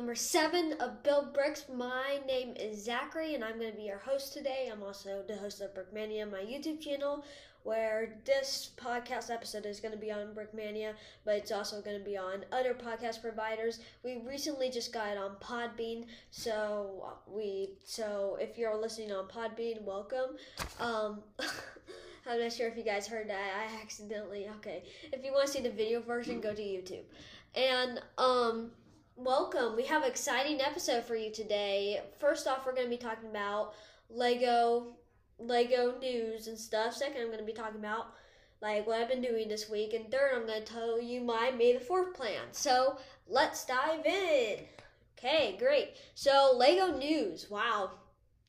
number seven of Build Bricks. My name is Zachary, and I'm going to be your host today. I'm also the host of Brickmania, my YouTube channel, where this podcast episode is going to be on Brickmania, but it's also going to be on other podcast providers. We recently just got it on Podbean, so we so if you're listening on Podbean, welcome. Um, I'm not sure if you guys heard that. I accidentally okay. If you want to see the video version, go to YouTube. And um welcome. We have an exciting episode for you today. First off, we're going to be talking about Lego Lego news and stuff. Second, I'm going to be talking about like what I've been doing this week, and third, I'm going to tell you my May the 4th plan. So, let's dive in. Okay, great. So, Lego news. Wow.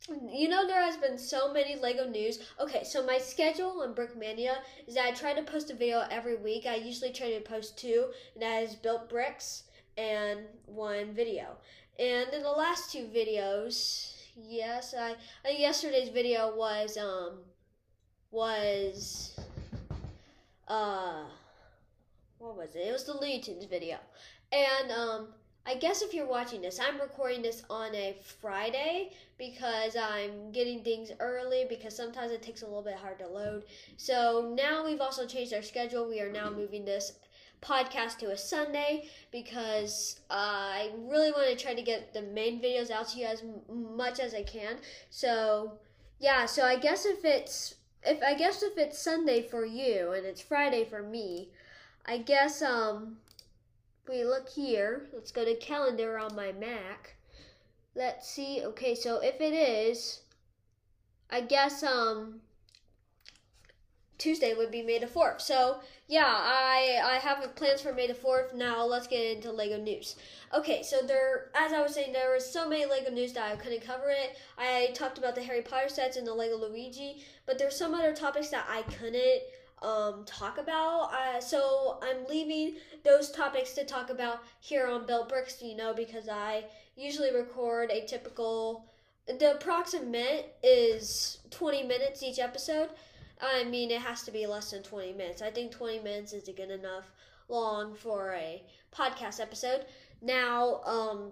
You know, there has been so many Lego news. Okay, so my schedule on Brickmania is that I try to post a video every week. I usually try to post two, and that is built bricks and one video. And in the last two videos, yes, I, I yesterday's video was um was uh what was it? It was the Looney video. And um I guess if you're watching this, I'm recording this on a Friday because I'm getting things early because sometimes it takes a little bit hard to load. So now we've also changed our schedule. We are now moving this podcast to a Sunday because uh, I really want to try to get the main videos out to you as m- much as I can. So yeah, so I guess if it's if I guess if it's Sunday for you and it's Friday for me, I guess um we look here. Let's go to calendar on my Mac. Let's see. Okay, so if it is, I guess um Tuesday would be May the 4th. So, yeah, I I have plans for May the 4th. Now, let's get into Lego news. Okay, so there, as I was saying, there was so many Lego news that I couldn't cover it. I talked about the Harry Potter sets and the Lego Luigi, but there's some other topics that I couldn't um, talk about. Uh, so I'm leaving those topics to talk about here on Built Bricks, you know, because I usually record a typical. The approximate is 20 minutes each episode. I mean, it has to be less than 20 minutes. I think 20 minutes is a good enough long for a podcast episode. Now, um,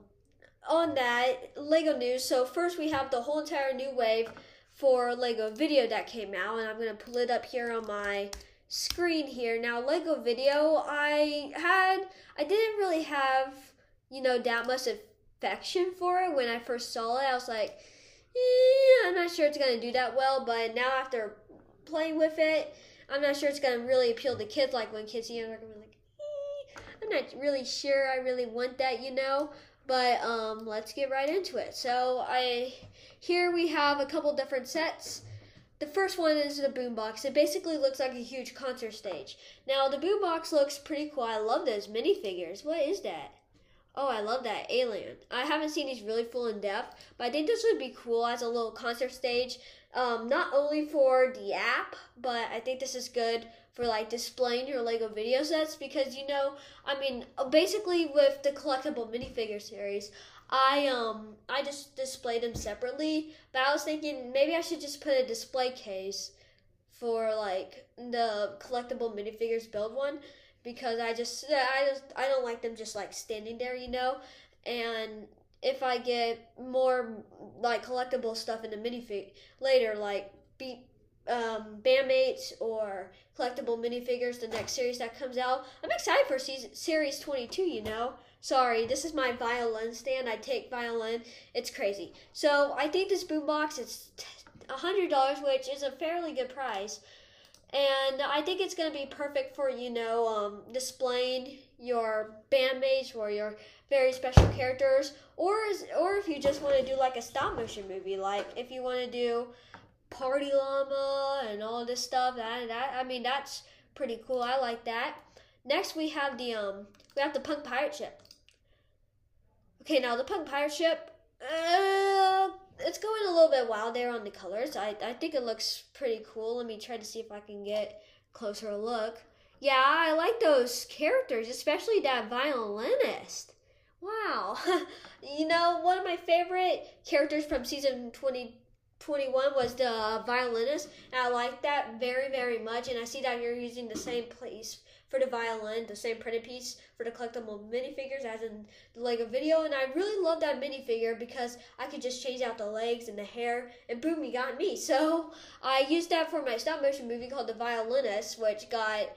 on that, Lego news. So, first we have the whole entire new wave for Lego VIDIYO that came out, and I'm going to pull it up here on my screen here. Now, Lego VIDIYO, I had, I didn't really have, you know, that much affection for it when I first saw it. I was like, eh, I'm not sure it's going to do that well, but now after playing with it. I'm not sure it's gonna really appeal to kids. Like when kids are younger, gonna be like, eh, I'm not really sure. I really want that, you know. But um, let's get right into it. So I here we have a couple different sets. The first one is the boombox. It basically looks like a huge concert stage. Now the boombox looks pretty cool. I love those minifigures. What is that? Oh, I love that alien. I haven't seen these really full in depth, but I think this would be cool as a little concert stage um, not only for the app, but I think this is good for like displaying your Lego VIDIYO sets because you know, I mean, basically with the collectible minifigure series, I um I just displayed them separately, but I was thinking maybe I should just put a display case for like the collectible minifigures build one because I just I just I don't like them just like standing there, you know. And if I get more like collectible stuff in the minifig later, like beat um, bandmates or collectible minifigures, the next series that comes out. I'm excited for season, series 22. You know, sorry, this is my violin stand. I take violin. It's crazy. So I think this boombox is a hundred dollars, which is a fairly good price. And I think it's going to be perfect for, you know, um, displaying your bandmates or your very special characters, or is, or if you just want to do like a stop motion movie, like if you want to do Party Llama and all this stuff, that that I mean that's pretty cool. I like that. Next we have the um we have the Punk Pirate Ship. Okay, now the Punk Pirate Ship, uh, it's going a little bit wild there on the colors. I I think it looks pretty cool. Let me try to see if I can get closer look. Yeah, I like those characters, especially that violinist. Wow. you know, one of my favorite characters from season 2021 was the violinist. And I like that very, very much. And I see that you're using the same place for the violin, the same printed piece for the collectible minifigures as in the Lego VIDIYO. And I really love that minifigure because I could just change out the legs and the hair and boom, you got me. So I used that for my stop motion movie called The Violinist, which got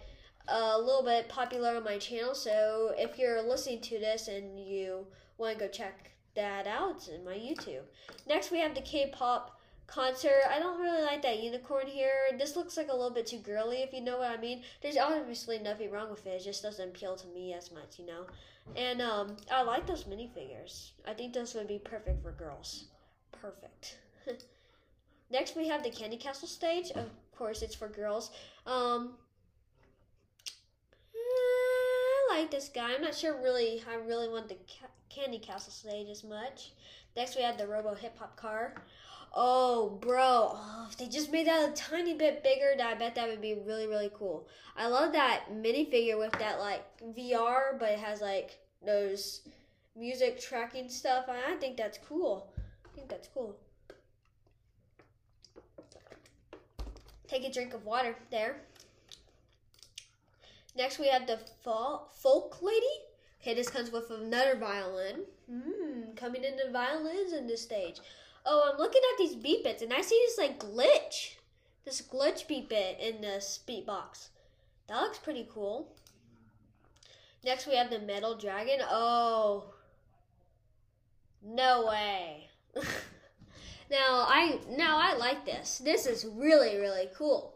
a little bit popular on my channel. So if you're listening to this and you want to go check that out, it's in my YouTube. Next, we have the K-pop concert. I don't really like that unicorn here. This looks like a little bit too girly, if you know what I mean. There's obviously nothing wrong with it. It just doesn't appeal to me as much, you know. And um, I like those minifigures. I think those would be perfect for girls. Perfect. Next, we have the Candy Castle stage. Of course, it's for girls. Um, I like this guy. I'm not sure really. I really want the ca- Candy Castle stage as much. Next, we have the Robo Hip Hop car. Oh, bro. Oh, if they just made that a tiny bit bigger, I bet that would be really, really cool. I love that minifigure with that, like, VR, but it has, like, those music tracking stuff. I think that's cool. I think that's cool. Take a drink of water there. Next, we have the folk lady. Okay, this comes with another violin. Hmm, coming in the violins in this stage. Oh, I'm looking at these beat bits and I see this like glitch. This glitch beat bit in this beatbox. That looks pretty cool. Next we have the metal dragon. Oh. No way. now I now I like this. This is really, really cool.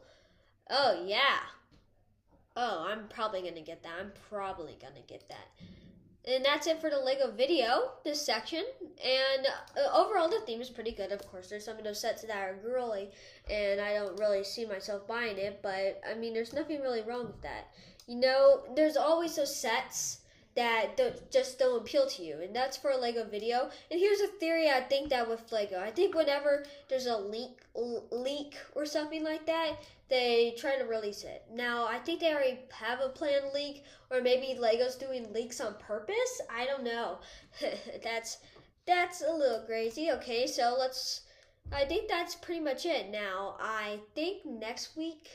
Oh yeah. Oh, I'm probably gonna get that. I'm probably gonna get that. And that's it for the Lego VIDIYO, this section. And uh, overall, the theme is pretty good. Of course, there's some of those sets that are girly, and I don't really see myself buying it. But I mean, there's nothing really wrong with that. You know, there's always those sets that don't, just don't appeal to you, and that's for a Lego VIDIYO. And here's a theory I think that with Lego, I think whenever there's a leak, leak or something like that, they try to release it. Now, I think they already have a planned leak, or maybe Lego's doing leaks on purpose. I don't know. that's that's a little crazy. Okay, so let's. I think that's pretty much it. Now, I think next week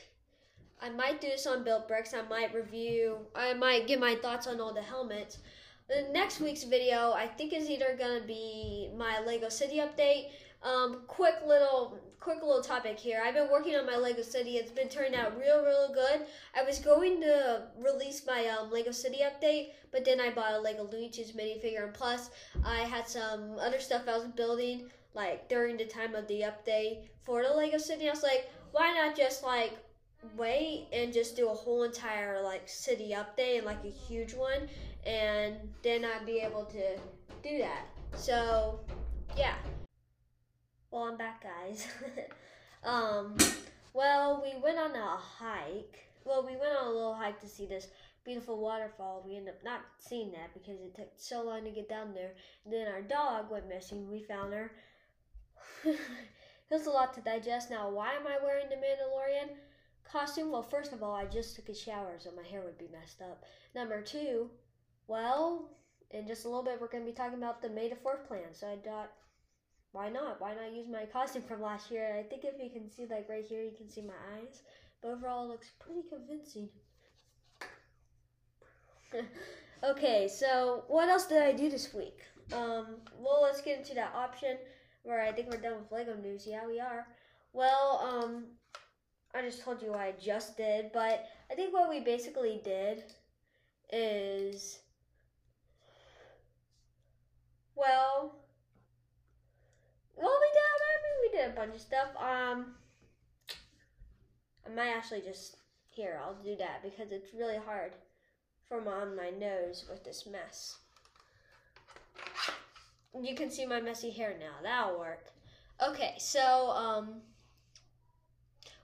I might do this on built bricks. I might review. I might give my thoughts on all the helmets. The next week's video, I think, is either gonna be my Lego City update. Um, quick little quick little topic here. I've been working on my Lego City. It's been turning out real, real good. I was going to release my um, Lego City update, but then I bought a Lego Tunes minifigure, and plus I had some other stuff I was building like during the time of the update for the Lego City. I was like, why not just like wait and just do a whole entire like city update and like a huge one, and then I'd be able to do that. So yeah. Well, I'm back, guys. um, well, we went on a hike. Well, we went on a little hike to see this beautiful waterfall. We ended up not seeing that because it took so long to get down there. And then our dog went missing. We found her. There's a lot to digest now. Why am I wearing the Mandalorian costume? Well, first of all, I just took a shower, so my hair would be messed up. Number two, well, in just a little bit, we're going to be talking about the May the 4th plan. So I thought why not? Why not use my costume from last year? I think if you can see like right here, you can see my eyes. But overall, it looks pretty convincing. okay, so what else did I do this week? Um, well, let's get into that option where I think we're done with Lego news. Yeah, we are. Well, um, I just told you what I just did, but I think what we basically did is, well, well, we did. I mean, we did a bunch of stuff. Um, I might actually just here. I'll do that because it's really hard from on my nose with this mess. You can see my messy hair now. That'll work. Okay, so um,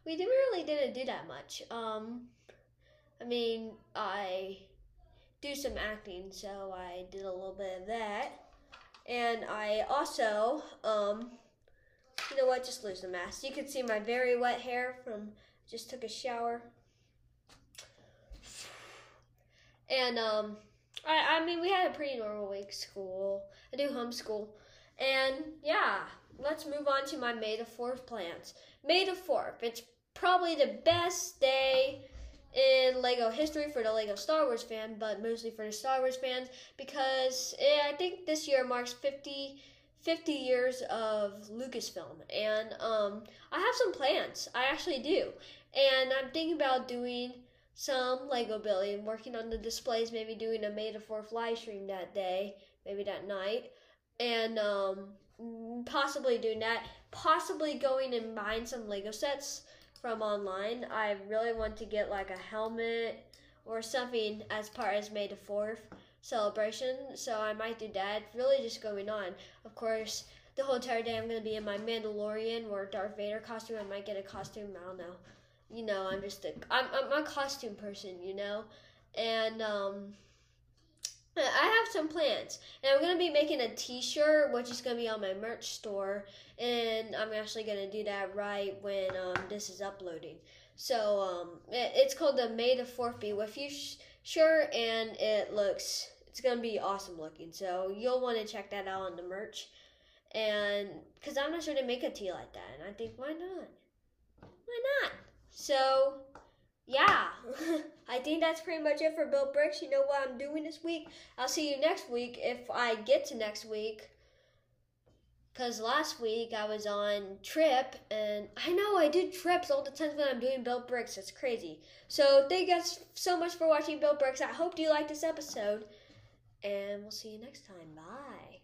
we really didn't do that much. Um, I mean, I do some acting, so I did a little bit of that. And I also, um, you know what, just lose the mask. You can see my very wet hair from, just took a shower. And, um, I, I mean, we had a pretty normal week school. I do homeschool. And, yeah, let's move on to my May the 4th plans. May the 4th, it's probably the best day in Lego history for the Lego Star Wars fan, but mostly for the Star Wars fans because eh, I think this year marks 50, 50 years of Lucasfilm, and um, I have some plans. I actually do, and I'm thinking about doing some Lego building, working on the displays, maybe doing a May the Fourth live stream that day, maybe that night, and um, possibly doing that. Possibly going and buying some Lego sets from online. I really want to get like a helmet or something as part as May the 4th celebration. So I might do that. Really just going on. Of course, the whole entire day I'm going to be in my Mandalorian or Darth Vader costume. I might get a costume. I don't know. You know, I'm just a, I'm, I'm a costume person, you know? And, um, I have some plans, and I'm gonna be making a T-shirt, which is gonna be on my merch store, and I'm actually gonna do that right when um, this is uploading. So um, it, it's called the May the Fourth Be With You sh- shirt, and it looks it's gonna be awesome looking. So you'll want to check that out on the merch, and because I'm not sure to make a tee like that, and I think why not? Why not? So yeah, I think that's pretty much it for Built Bricks. You know what I'm doing this week? I'll see you next week if I get to next week. Because last week I was on trip, and I know I do trips all the time when I'm doing Built Bricks. It's crazy. So thank you guys so much for watching Built Bricks. I hope you liked this episode, and we'll see you next time. Bye.